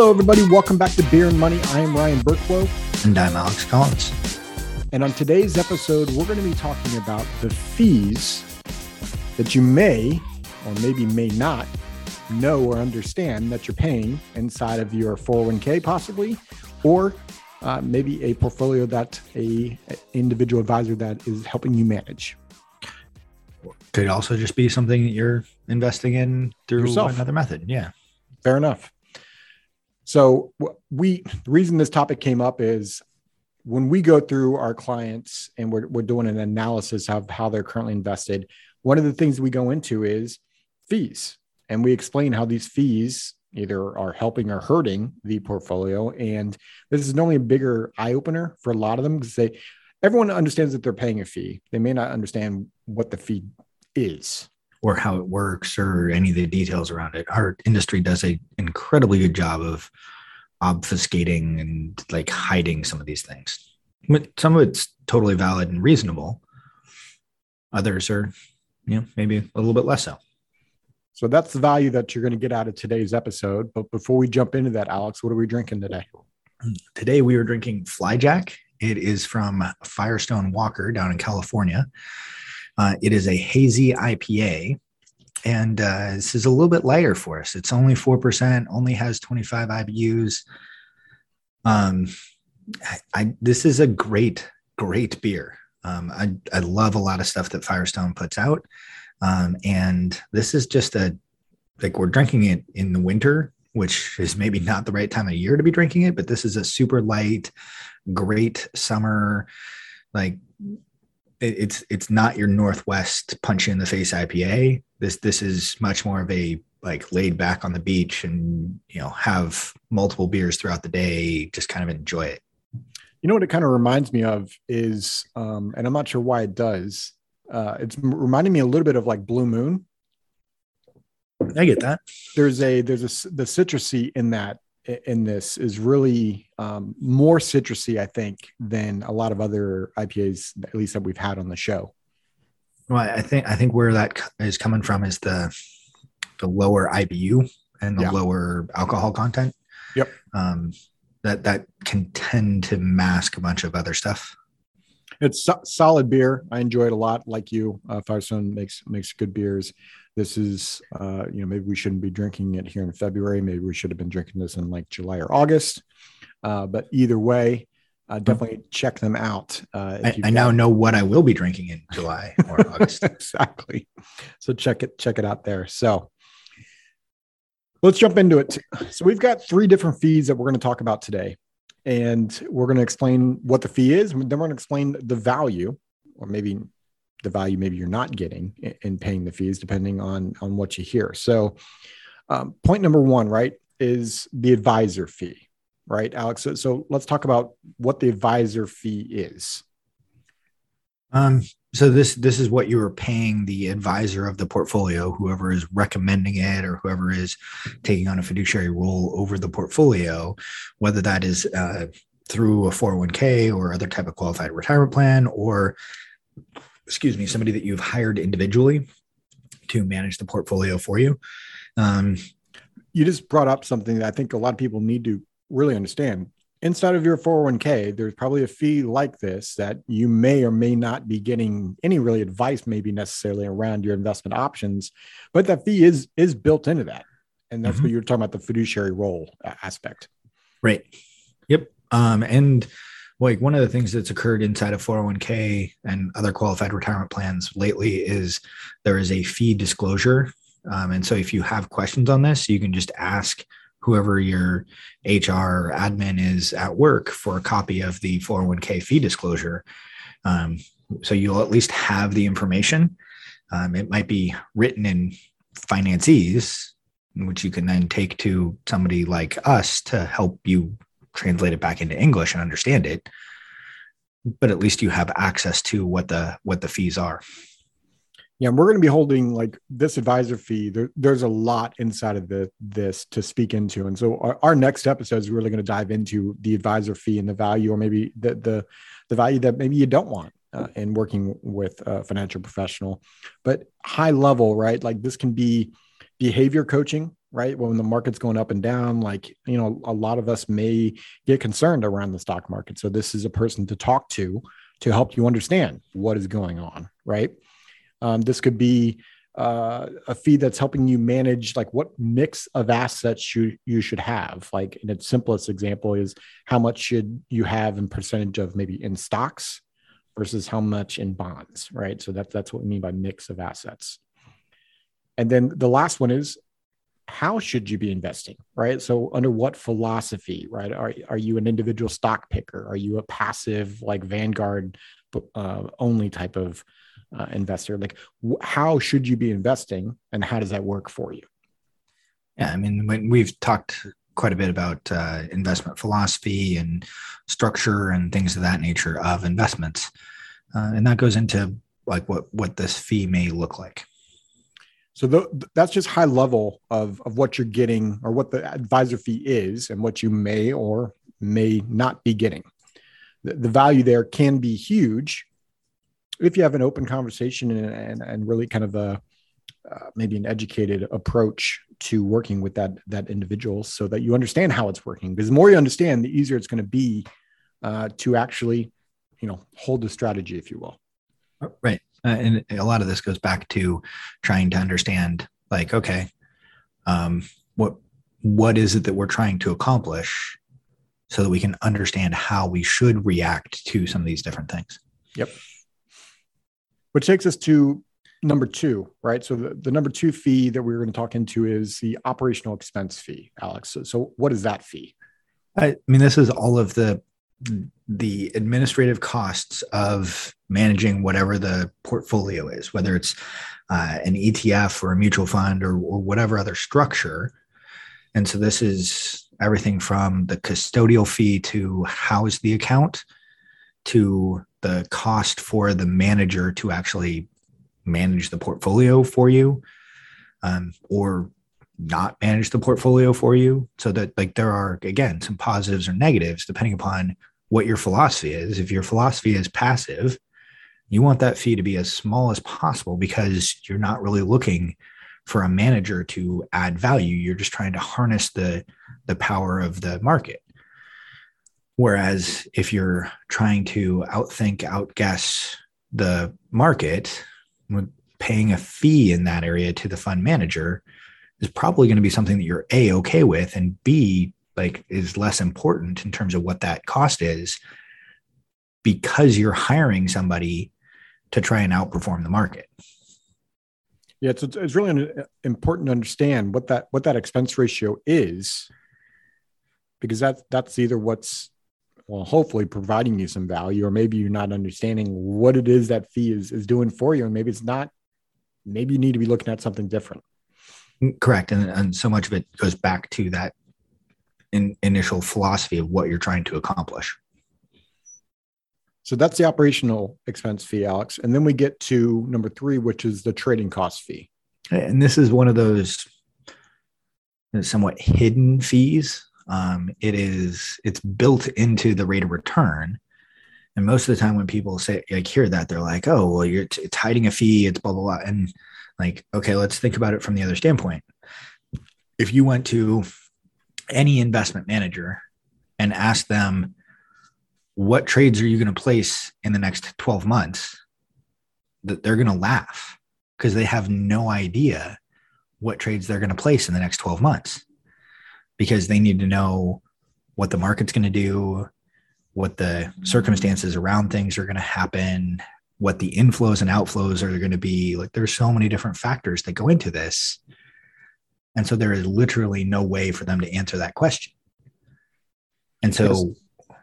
Hello, everybody. Welcome back to Beer and Money. I am Ryan Burklow. And I'm Alex Collins. And on today's episode, we're going to be talking about the fees that you may or maybe may not know or understand that you're paying inside of your 401k, possibly, or uh, maybe a portfolio that a, a individual advisor that is helping you manage. Could also just be something that you're investing in through Yourself. another method. Yeah. Fair enough. So we the reason this topic came up is when we go through our clients and we're, we're doing an analysis of how they're currently invested, one of the things we go into is fees. And we explain how these fees either are helping or hurting the portfolio. And this is normally a bigger eye opener for a lot of them because they everyone understands that they're paying a fee. They may not understand what the fee is. Or how it works or any of the details around it. Our industry does a incredibly good job of obfuscating and like hiding some of these things. But some of it's totally valid and reasonable. Others are, you know, maybe a little bit less so. So that's the value that you're going to get out of today's episode. But before we jump into that, Alex, what are we drinking today? Today we are drinking Flyjack. It is from Firestone Walker down in California. Uh, it is a hazy IPA, and uh, this is a little bit lighter for us. It's only four percent, only has twenty five IBUs. Um, I, I this is a great, great beer. Um, I I love a lot of stuff that Firestone puts out, um, and this is just a like we're drinking it in the winter, which is maybe not the right time of year to be drinking it, but this is a super light, great summer, like it's it's not your Northwest punch you in the face IPA. This this is much more of a like laid back on the beach and you know have multiple beers throughout the day, just kind of enjoy it. You know what it kind of reminds me of is, um, and I'm not sure why it does. Uh, it's reminding me a little bit of like Blue Moon. I get that. There's a there's a the citrusy in that in this is really um, more citrusy, I think, than a lot of other IPAs, at least that we've had on the show. Well, I think I think where that is coming from is the the lower IBU and the Yeah. lower alcohol content. Yep. Um, that that can tend to mask a bunch of other stuff. It's so- solid beer. I enjoy it a lot. Like you, uh, Firestone makes makes good beers. This is, uh, you know, maybe we shouldn't be drinking it here in February. Maybe we should have been drinking this in like July or August. Uh, but either way, uh, definitely check them out. Uh, if I, I now know what I will be drinking in July or August. exactly. So check it check it out there. So let's jump into it. So we've got three different feeds that we're going to talk about today, and we're going to explain what the fee is. Then we're going to explain the value, or maybe the value maybe you're not getting in- in paying the fees, depending on on what you hear. So um, point number one, right, is the advisor fee, right, Alex? So, so let's talk about what the advisor fee is. Um, so this this is what you are paying the advisor of the portfolio, whoever is recommending it or whoever is taking on a fiduciary role over the portfolio, whether that is uh, through a 401k or other type of qualified retirement plan, or excuse me, somebody that you've hired individually to manage the portfolio for you. Um, you just brought up something that I think a lot of people need to really understand. Inside of your 401k, there's probably a fee like this that you may or may not be getting any really advice, maybe necessarily around your investment options, but that fee is is built into that, and that's Mhm. what you're talking about the fiduciary role aspect. Right. Yep. Um, and like one of the things that's occurred inside of 401k and other qualified retirement plans lately is there is a fee disclosure. Um, and so if you have questions on this, you can just ask whoever your HR admin is at work for a copy of the 401k fee disclosure. Um, so you'll at least have the information. Um, it might be written in financiers, which you can then take to somebody like us to help you translate it back into English and understand it. But at least you have access to what the what the fees are. Yeah, we're going to be holding like this advisor fee. There, there's a lot inside of the this to speak into, and so our, our next episode is really going to dive into the advisor fee and the value, or maybe the the the value that maybe you don't want uh, in working with a financial professional. But high level, right? Like this can be behavior coaching right? When the market's going up and down, like, you know, a lot of us may get concerned around the stock market. So this is a person to talk to to help you understand what is going on, right? Um, this could be uh, a fee that's helping you manage like what mix of assets you you should have. Like in its simplest example is how much should you have in percentage of maybe in stocks versus how much in bonds, right? So that's that's what we mean by mix of assets. And then the last one is how should you be investing, right? So under what philosophy, right? Are are you an individual stock picker? Are you a passive like Vanguard uh, only type of uh, investor like how should you be investing and how does that work for you? Yeah i mean when we've talked quite a bit about uh, investment philosophy and structure and things of that nature of investments uh, and that goes into like what what this fee may look like. So the, that's just high level of, of what you're getting or what the advisor fee is and what you may or may not be getting. The, the value there can be huge if you have an open conversation and, and, and really kind of a uh, maybe an educated approach to working with that that individual so that you understand how it's working because the more you understand the easier it's going to be uh, to actually you know hold the strategy if you will. Right. Uh, and a lot of this goes back to trying to understand like okay um, what what is it that we're trying to accomplish so that we can understand how we should react to some of these different things? Yep which takes us to number two, right? So the, the number two fee that we are going to talk into is the operational expense fee, Alex. So, so what is that fee? I mean, this is all of the the administrative costs of managing whatever the portfolio is, whether it's uh, an ETF or a mutual fund or, or whatever other structure. And so this is everything from the custodial fee to house the account to the cost for the manager to actually manage the portfolio for you um, or not manage the portfolio for you. So that like there are again some positives or negatives depending upon what your philosophy is. If your philosophy is passive you want that fee to be as small as possible because you're not really looking for a manager to add value. You're just trying to harness the the power of the market Whereas if you're trying to outthink, outguess the market, paying a fee in that area to the fund manager is probably going to be something that you're a okay with, and b like is less important in terms of what that cost is because you're hiring somebody to try and outperform the market. Yeah, it's, it's really important to understand what that what that expense ratio is, because that's that's either what's well hopefully providing you some value or maybe you're not understanding what it is that fee is is doing for you and maybe it's not maybe you need to be looking at something different. Mm, correct and, and so much of it goes back to that in, initial philosophy of what you're trying to accomplish. So that's the operational expense fee alex and then we get to number three which is the trading cost fee. And this is one of those somewhat hidden fees um, it is it's built into the rate of return. And most of the time when people say like hear that they're like oh well you're t- it's hiding a fee it's blah blah blah. And like okay let's think about it from the other standpoint. If you went to any investment manager and asked them what trades are you going to place in the next 12 months? That they're going to laugh because they have no idea what trades they're going to place in the next 12 months because they need to know what the market's going to do, what the circumstances around things are going to happen, what the inflows and outflows are going to be. Like there's so many different factors that go into this. And so there is literally no way for them to answer that question. And so yes.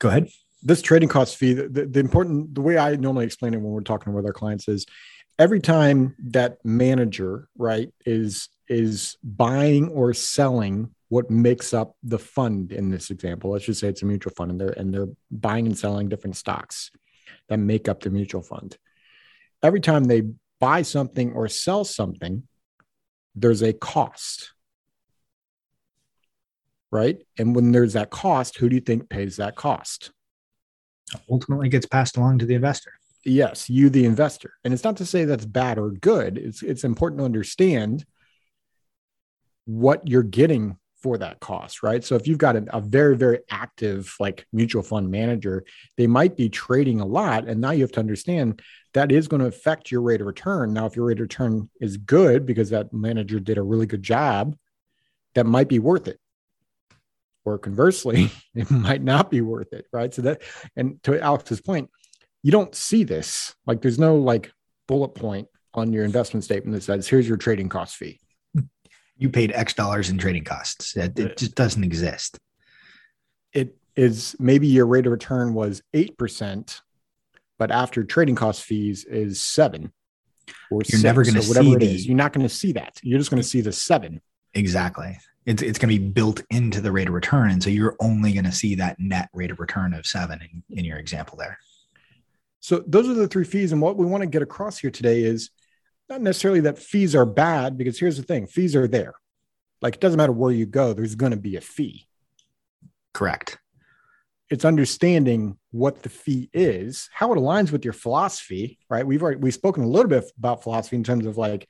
go ahead. This trading cost fee, the, the important, the way I normally explain it when we're talking with our clients is every time that manager, right, is is buying or selling what makes up the fund in this example. Let's just say it's a mutual fund and they're and they're buying and selling different stocks that make up the mutual fund. Every time they buy something or sell something, there's a cost. Right? And when there's that cost, who do you think pays that cost? Ultimately gets passed along to the investor. Yes, you the investor. And it's not to say that's bad or good. It's it's important to understand what you're getting for that cost, right? So if you've got a, a, very, very active like mutual fund manager, they might be trading a lot. And now you have to understand that is going to affect your rate of return. Now, if your rate of return is good because that manager did a really good job, that might be worth it. Or conversely, it might not be worth it, right? So that, and to Alex's point, you don't see this. Like there's no like bullet point on your investment statement that says, here's your trading cost fee you paid X dollars in trading costs. It, it just doesn't exist. It is maybe your rate of return was 8%, but after trading cost fees is seven or you're never going to whatever see it the, is. You're not going to see that. You're just going to see the seven. Exactly. It's, it's going to be built into the rate of return. And so you're only going to see that net rate of return of seven in, in your example there. So those are the three fees. And what we want to get across here today is not necessarily that fees are bad, because here's the thing fees are there. Like it doesn't matter where you go, there's going to be a fee. Correct. It's understanding what the fee is, how it aligns with your philosophy, right? We've already we've spoken a little bit about philosophy in terms of like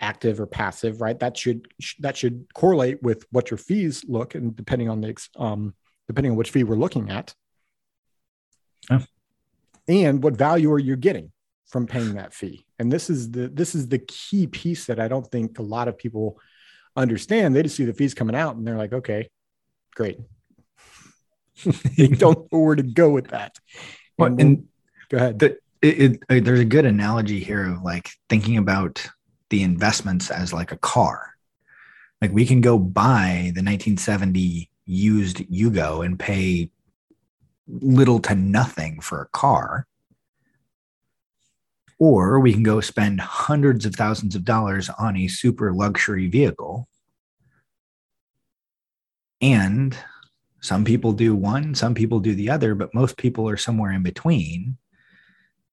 active or passive, right? That should that should correlate with what your fees look, and depending on the um, depending on which fee we're looking at, yeah. and what value are you getting? From paying that fee. And this is the this is the key piece that I don't think a lot of people understand. They just see the fees coming out and they're like, okay, great. they don't know where to go with that. Well, and, and go ahead. The, it, it, there's a good analogy here of like thinking about the investments as like a car. Like we can go buy the 1970 used Yugo and pay little to nothing for a car or we can go spend hundreds of thousands of dollars on a super luxury vehicle. And some people do one, some people do the other, but most people are somewhere in between.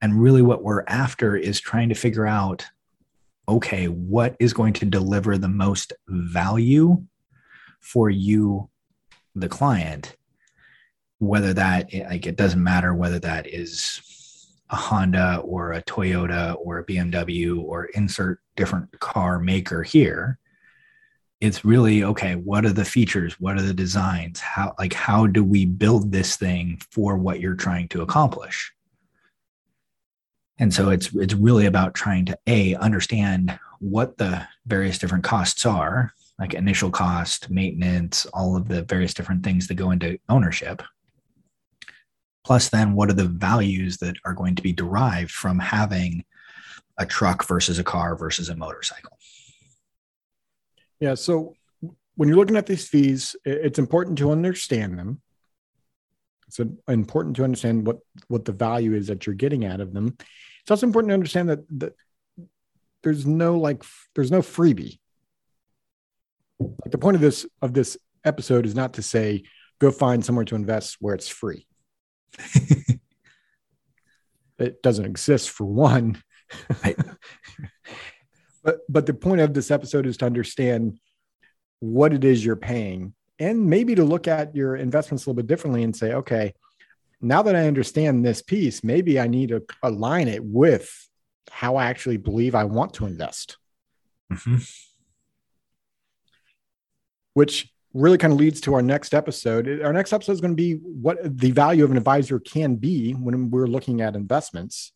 And really, what we're after is trying to figure out okay, what is going to deliver the most value for you, the client? Whether that, like, it doesn't matter whether that is a Honda or a Toyota or a BMW or insert different car maker here. It's really okay, what are the features? What are the designs? How like how do we build this thing for what you're trying to accomplish? And so it's it's really about trying to a understand what the various different costs are, like initial cost, maintenance, all of the various different things that go into ownership plus then what are the values that are going to be derived from having a truck versus a car versus a motorcycle? Yeah so when you're looking at these fees it's important to understand them. It's important to understand what what the value is that you're getting out of them. It's also important to understand that, that there's no like there's no freebie. Like the point of this of this episode is not to say go find somewhere to invest where it's free it doesn't exist for one. but but the point of this episode is to understand what it is you're paying and maybe to look at your investments a little bit differently and say, okay, now that I understand this piece, maybe I need to align it with how I actually believe I want to invest. Mm-hmm. Which really kind of leads to our next episode. Our next episode is going to be what the value of an advisor can be when we're looking at investments.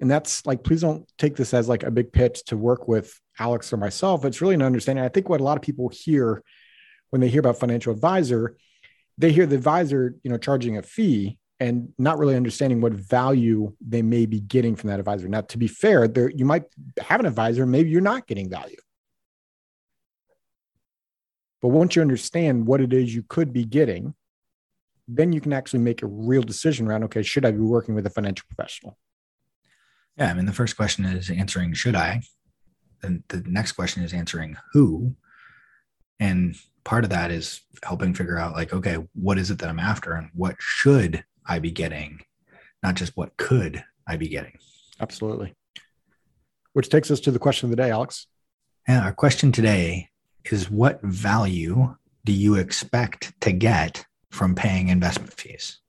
And that's like, please don't take this as like a big pitch to work with Alex or myself. It's really an understanding. I think what a lot of people hear when they hear about financial advisor, they hear the advisor, you know, charging a fee and not really understanding what value they may be getting from that advisor. Now, to be fair, there you might have an advisor, maybe you're not getting value. But once you understand what it is you could be getting, then you can actually make a real decision around okay, should I be working with a financial professional? Yeah, I mean, the first question is answering should I? And the next question is answering who. And part of that is helping figure out, like, okay, what is it that I'm after and what should I be getting? Not just what could I be getting. Absolutely. Which takes us to the question of the day, Alex. Yeah, our question today is what value do you expect to get from paying investment fees?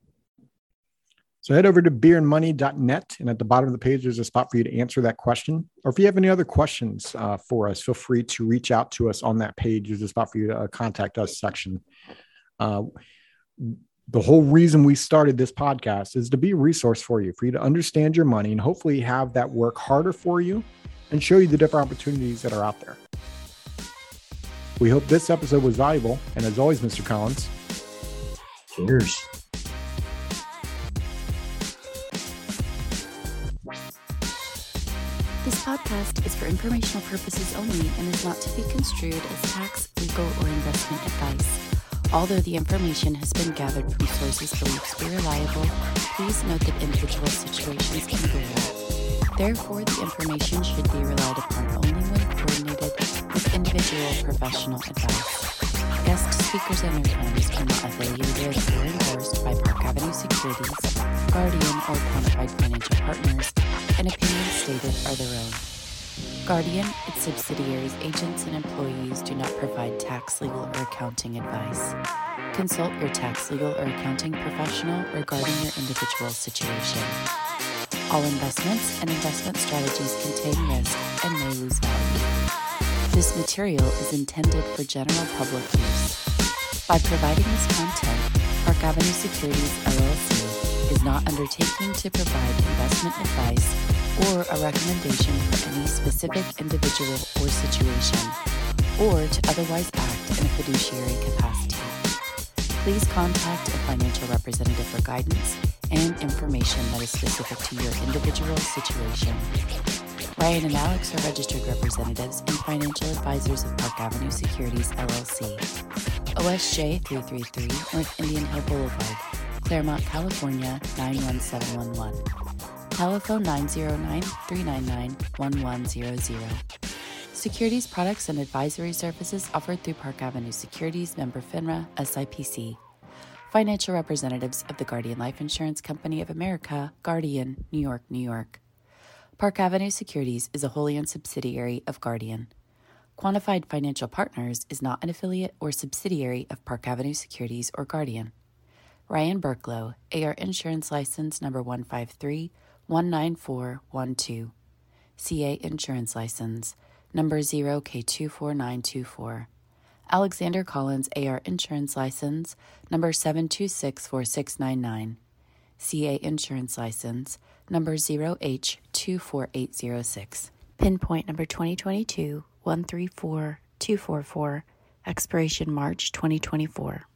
So head over to beerandmoney.net, and at the bottom of the page, there's a spot for you to answer that question. Or if you have any other questions uh, for us, feel free to reach out to us on that page. There's a spot for you to uh, contact us section. Uh, the whole reason we started this podcast is to be a resource for you, for you to understand your money and hopefully have that work harder for you and show you the different opportunities that are out there. We hope this episode was valuable. And as always, Mr. Collins, cheers. This podcast is for informational purposes only and is not to be construed as tax, legal, or investment advice. Although the information has been gathered from sources believed to be reliable, please note that individual situations can vary. Therefore, the information should be relied upon only when coordinated with individual professional advice. Guest speakers and their firms are not affiliated or endorsed by Park Avenue Securities, Guardian, or Quantified Financial Partners, and opinions stated are their own. Guardian, its subsidiaries, agents, and employees do not provide tax, legal, or accounting advice. Consult your tax, legal, or accounting professional regarding your individual situation. All investments and investment strategies contain risk and may lose value. This material is intended for general public use. By providing this content, Park Avenue Securities LLC is not undertaking to provide investment advice or a recommendation for any specific individual or situation, or to otherwise act in a fiduciary capacity. Please contact a financial representative for guidance and information that is specific to your individual situation. Ryan and Alex are registered representatives and financial advisors of Park Avenue Securities LLC. OSJ 333 North Indian Hill Boulevard, Claremont, California 91711. Telephone 909 399 1100. Securities products and advisory services offered through Park Avenue Securities member FINRA SIPC. Financial representatives of the Guardian Life Insurance Company of America, Guardian, New York, New York. Park Avenue Securities is a wholly owned subsidiary of Guardian. Quantified Financial Partners is not an affiliate or subsidiary of Park Avenue Securities or Guardian. Ryan Burklow, AR Insurance License number 153 19412. CA Insurance License number 0K24924. Alexander Collins AR Insurance License number 7264699. CA Insurance License number 0H24806. Pinpoint number 2022 134244, expiration March 2024.